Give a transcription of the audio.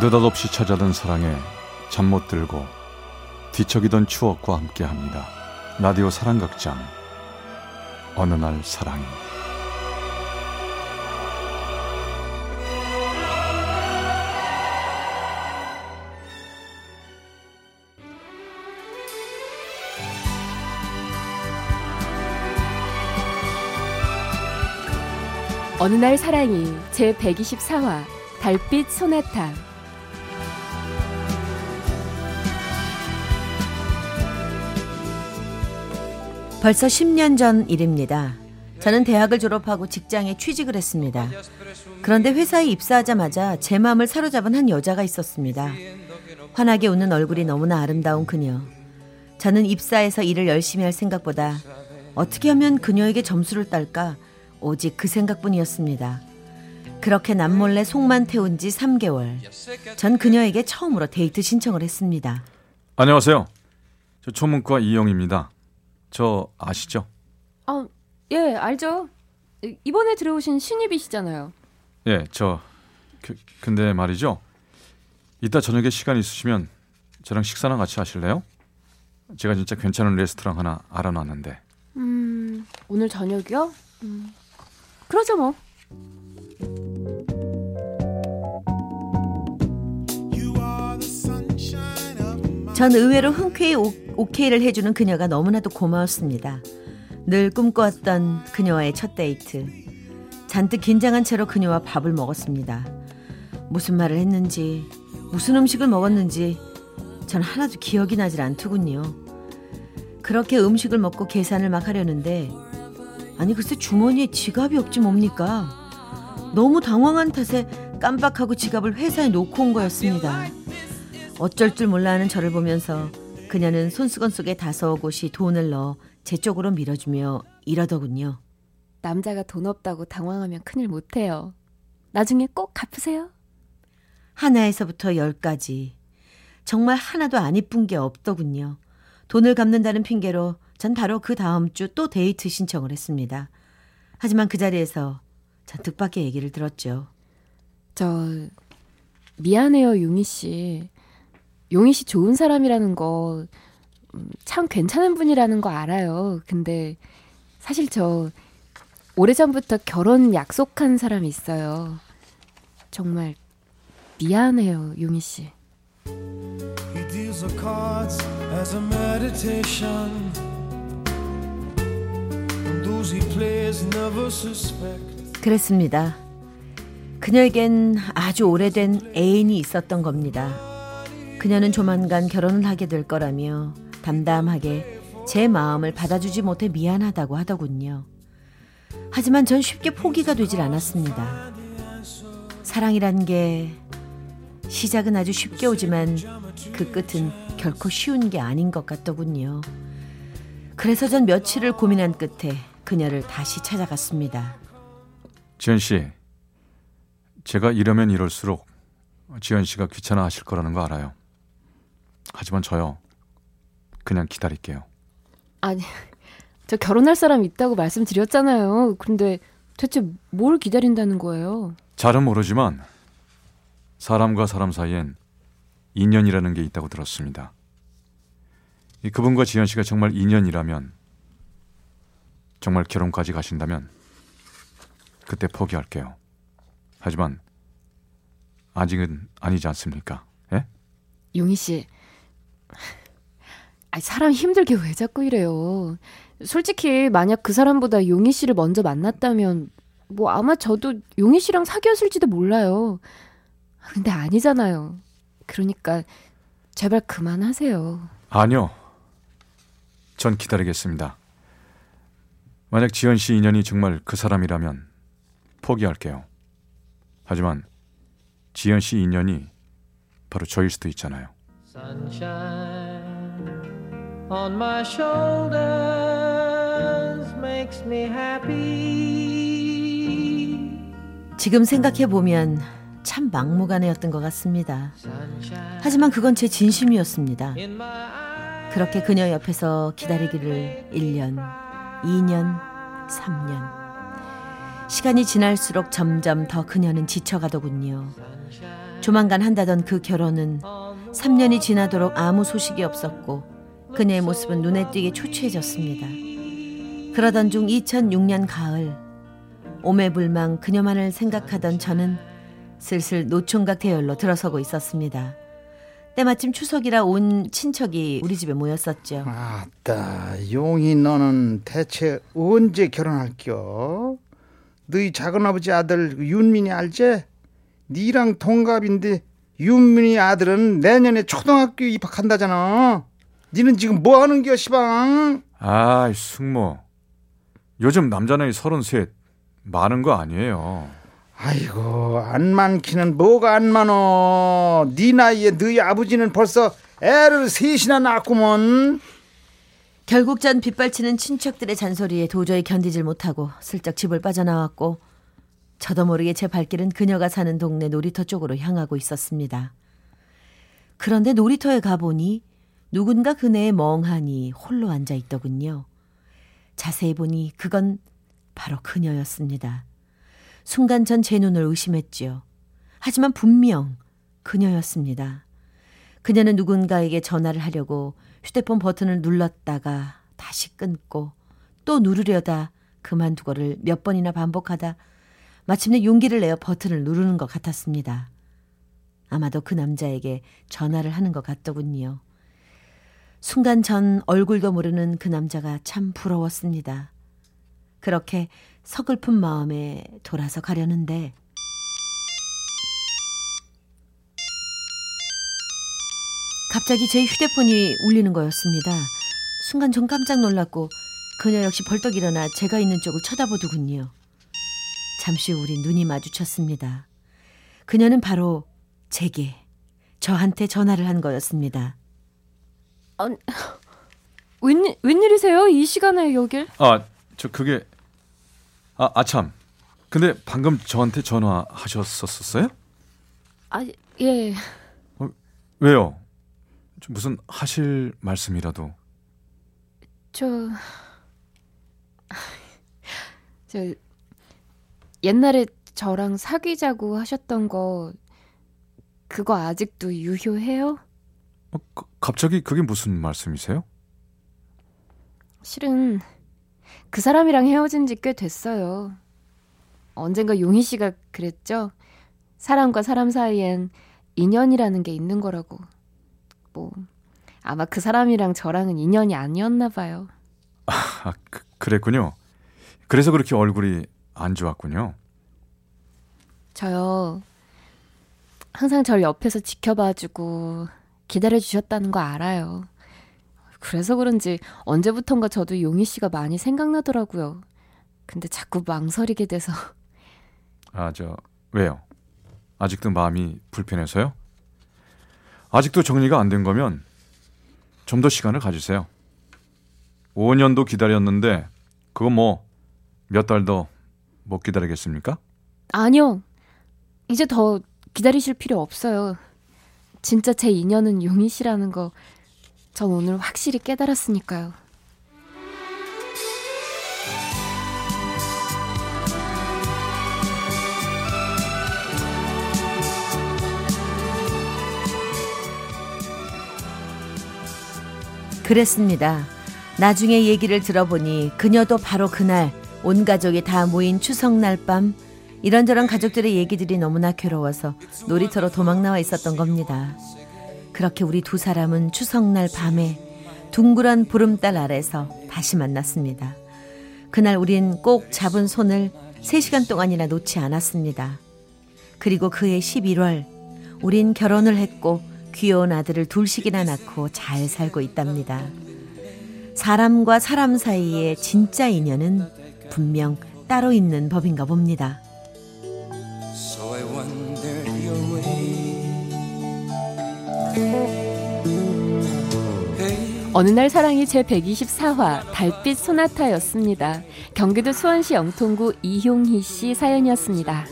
느닷없이 찾아든 사랑에 잠 못 들고 뒤척이던 추억과 함께합니다. 라디오 사랑극장. 어느 날 사랑이. 어느 날 사랑이 제 124화 달빛 소나타 벌써 10년 전 일입니다. 저는 대학을 졸업하고 직장에 취직을 했습니다. 그런데 회사에 입사하자마자 제 마음을 사로잡은 한 여자가 있었습니다. 환하게 웃는 얼굴이 너무나 아름다운 그녀. 저는 입사해서 일을 열심히 할 생각보다 어떻게 하면 그녀에게 점수를 딸까 오직 그 생각뿐이었습니다. 그렇게 남몰래 속만 태운 지 3개월. 전 그녀에게 처음으로 데이트 신청을 했습니다. 안녕하세요. 저 초문과 이영입니다. 저 아시죠? 아, 예, 알죠. 이번에 들어오신 신입이시잖아요. 예, 저 그, 근데 말이죠. 이따 저녁에 시간 있으시면 저랑 식사나 같이 하실래요? 제가 진짜 괜찮은 레스토랑 하나 알아놨는데. 음, 오늘 저녁이요? 음, 그러죠 뭐. 전 의외로 흔쾌히 오, 오케이를 해주는 그녀가 너무나도 고마웠습니다. 늘 꿈꿔왔던 그녀와의 첫 데이트. 잔뜩 긴장한 채로 그녀와 밥을 먹었습니다. 무슨 말을 했는지, 무슨 음식을 먹었는지 전 하나도 기억이 나질 않더군요. 그렇게 음식을 먹고 계산을 막 하려는데 아니 글쎄 주머니에 지갑이 없지 뭡니까? 너무 당황한 탓에 깜빡하고 지갑을 회사에 놓고 온 거였습니다. 어쩔 줄 몰라 하는 저를 보면서 그녀는 손수건 속에 다섯 곳이 돈을 넣어 제 쪽으로 밀어주며 이러더군요. 남자가 돈 없다고 당황하면 큰일 못해요. 나중에 꼭 갚으세요. 하나에서부터 열까지 정말 하나도 안 이쁜 게 없더군요. 돈을 갚는다는 핑계로 전 바로 그 다음 주 또 데이트 신청을 했습니다. 하지만 그 자리에서 전 뜻밖의 얘기를 들었죠. 저 미안해요, 용희 씨. 용희 씨 좋은 사람이라는 거, 음, 참 괜찮은 분이라는 거 알아요. 근데 사실 저 오래전부터 결혼 약속한 사람이 있어요. 정말 미안해요, 용희 씨. He deals the cards as a meditation. And those he plays never suspect. 그랬습니다. 그녀에겐 아주 오래된 애인이 있었던 겁니다. 그녀는 조만간 결혼을 하게 될 거라며 담담하게 제 마음을 받아주지 못해 미안하다고 하더군요. 하지만 전 쉽게 포기가 되질 않았습니다. 사랑이란 게 시작은 아주 쉽게 오지만 그 끝은 결코 쉬운 게 아닌 것 같더군요. 그래서 전 며칠을 고민한 끝에 그녀를 다시 찾아갔습니다. 지현 씨, 제가 이러면 이럴수록 지현 씨가 귀찮아 하실 거라는 거 알아요. 하지만 저요. 그냥 기다릴게요. 아니, 저 결혼할 사람 있다고 말씀드렸잖아요. 근데 대체 뭘 기다린다는 거예요? 잘은 모르지만 사람과 사람 사이엔 인연이라는 게 있다고 들었습니다. 그분과 지현 씨가 정말 인연이라면 정말 결혼까지 가신다면 그때 포기할게요. 하지만 아직은 아니지 않습니까? 예? 용희 씨, 아니, 사람 힘들게 왜 자꾸 이래요? 솔직히 만약 그 사람보다 용희 씨를 먼저 만났다면 뭐 아마 저도 용희 씨랑 사귀었을지도 몰라요. 근데 아니잖아요. 그러니까 제발 그만하세요. 아니요. 전 기다리겠습니다. 만약 지연 씨 인연이 정말 그 사람이라면 포기할게요. 하지만 지연 씨 인연이 바로 저일 수도 있잖아요. Sunshine on my shoulders makes me happy. 지금 생각해 보면 참 막무가내였던 것 같습니다. 하지만 그건 제 진심이었습니다. 그렇게 그녀 옆에서 기다리기를 1년, 2년, 3년. 시간이 지날수록 점점 더 그녀는 지쳐가더군요. 조만간 한다던 그 결혼은 3년이 지나도록 아무 소식이 없었고 그녀의 모습은 눈에 띄게 초췌해졌습니다. 그러던 중 2006년 가을 오매불망 그녀만을 생각하던 저는 슬슬 노총각 대열로 들어서고 있었습니다. 때마침 추석이라 온 친척이 우리 집에 모였었죠. 아따, 용이 너는 대체 언제 결혼할겨? 너희 작은아버지 아들 윤민이 알지? 니랑 동갑인데 윤민이 아들은 내년에 초등학교 입학한다잖아. 니는 지금 뭐 하는 겨, 시방? 아이, 숙모. 요즘 남자 나이 서른셋 많은 거 아니에요. 아이고 안 많기는 뭐가 안 많어 네 나이에 너희 아버지는 벌써 애를 셋이나 낳았구먼 결국 전 빗발치는 친척들의 잔소리에 도저히 견디질 못하고 슬쩍 집을 빠져나왔고 저도 모르게 제 발길은 그녀가 사는 동네 놀이터 쪽으로 향하고 있었습니다. 그런데 놀이터에 가보니 누군가 그네에 멍하니 홀로 앉아 있더군요. 자세히 보니 그건 바로 그녀였습니다. 순간 전 제 눈을 의심했지요. 하지만 분명 그녀였습니다. 그녀는 누군가에게 전화를 하려고 휴대폰 버튼을 눌렀다가 다시 끊고 또 누르려다 그만두고를 몇 번이나 반복하다 마침내 용기를 내어 버튼을 누르는 것 같았습니다. 아마도 그 남자에게 전화를 하는 것 같더군요. 순간 전 얼굴도 모르는 그 남자가 참 부러웠습니다. 그렇게 서글픈 마음에 돌아서 가려는데 갑자기 제 휴대폰이 울리는 거였습니다. 순간 좀 깜짝 놀랐고 그녀 역시 벌떡 일어나 제가 있는 쪽을 쳐다보더군요. 잠시 우리 눈이 마주쳤습니다. 그녀는 바로 제게 저한테 전화를 한 거였습니다. 아니, 웬, 웬일이세요? 이 시간에 여길? 아, 저 그게 아, 아참. 근데 방금 저한테 전화하셨었어요? 아, 예. 어, 왜요? 무슨 하실 말씀이라도. 저, 저 옛날에 저랑 사귀자고 하셨던 거 그거 아직도 유효해요? 어, 그, 갑자기 그게 무슨 말씀이세요? 실은 그 사람이랑 헤어진 지 꽤 됐어요. 언젠가 용희 씨가 그랬죠? 사람과 사람 사이엔 인연이라는 게 있는 거라고. 뭐, 아마 그 사람이랑 저랑은 인연이 아니었나 봐요. 아, 그, 그랬군요. 그래서 그렇게 얼굴이 안 좋았군요. 저요. 항상 절 옆에서 지켜봐주고 기다려주셨다는 거 알아요. 그래서 그런지 언제부턴가 저도 용희 씨가 많이 생각나더라고요. 근데 자꾸 망설이게 돼서. 아, 저, 왜요? 아직도 마음이 불편해서요? 아직도 정리가 안 된 거면 좀 더 시간을 가지세요. 5년도 기다렸는데, 그거 뭐, 몇 달 더 못 기다리겠습니까? 아니요. 이제 더 기다리실 필요 없어요. 진짜 제 인연은 용희 씨라는 거, 전 오늘 확실히 깨달았으니까요. 그랬습니다. 나중에 얘기를 들어보니 그녀도 바로 그날 온 가족이 다 모인 추석날 밤 이런저런 가족들의 얘기들이 너무나 괴로워서 놀이터로 도망 나와 있었던 겁니다. 그렇게 우리 두 사람은 추석날 밤에 둥그런 보름달 아래서 다시 만났습니다. 그날 우린 꼭 잡은 손을 3시간 동안이나 놓지 않았습니다. 그리고 그해 11월 우린 결혼을 했고 귀여운 아들을 둘씩이나 낳고 잘 살고 있답니다. 사람과 사람 사이의 진짜 인연은 분명 따로 있는 법인가 봅니다. 어느 날 사랑이 제 124화 달빛 소나타였습니다. 경기도 수원시 영통구 이효희 씨 사연이었습니다.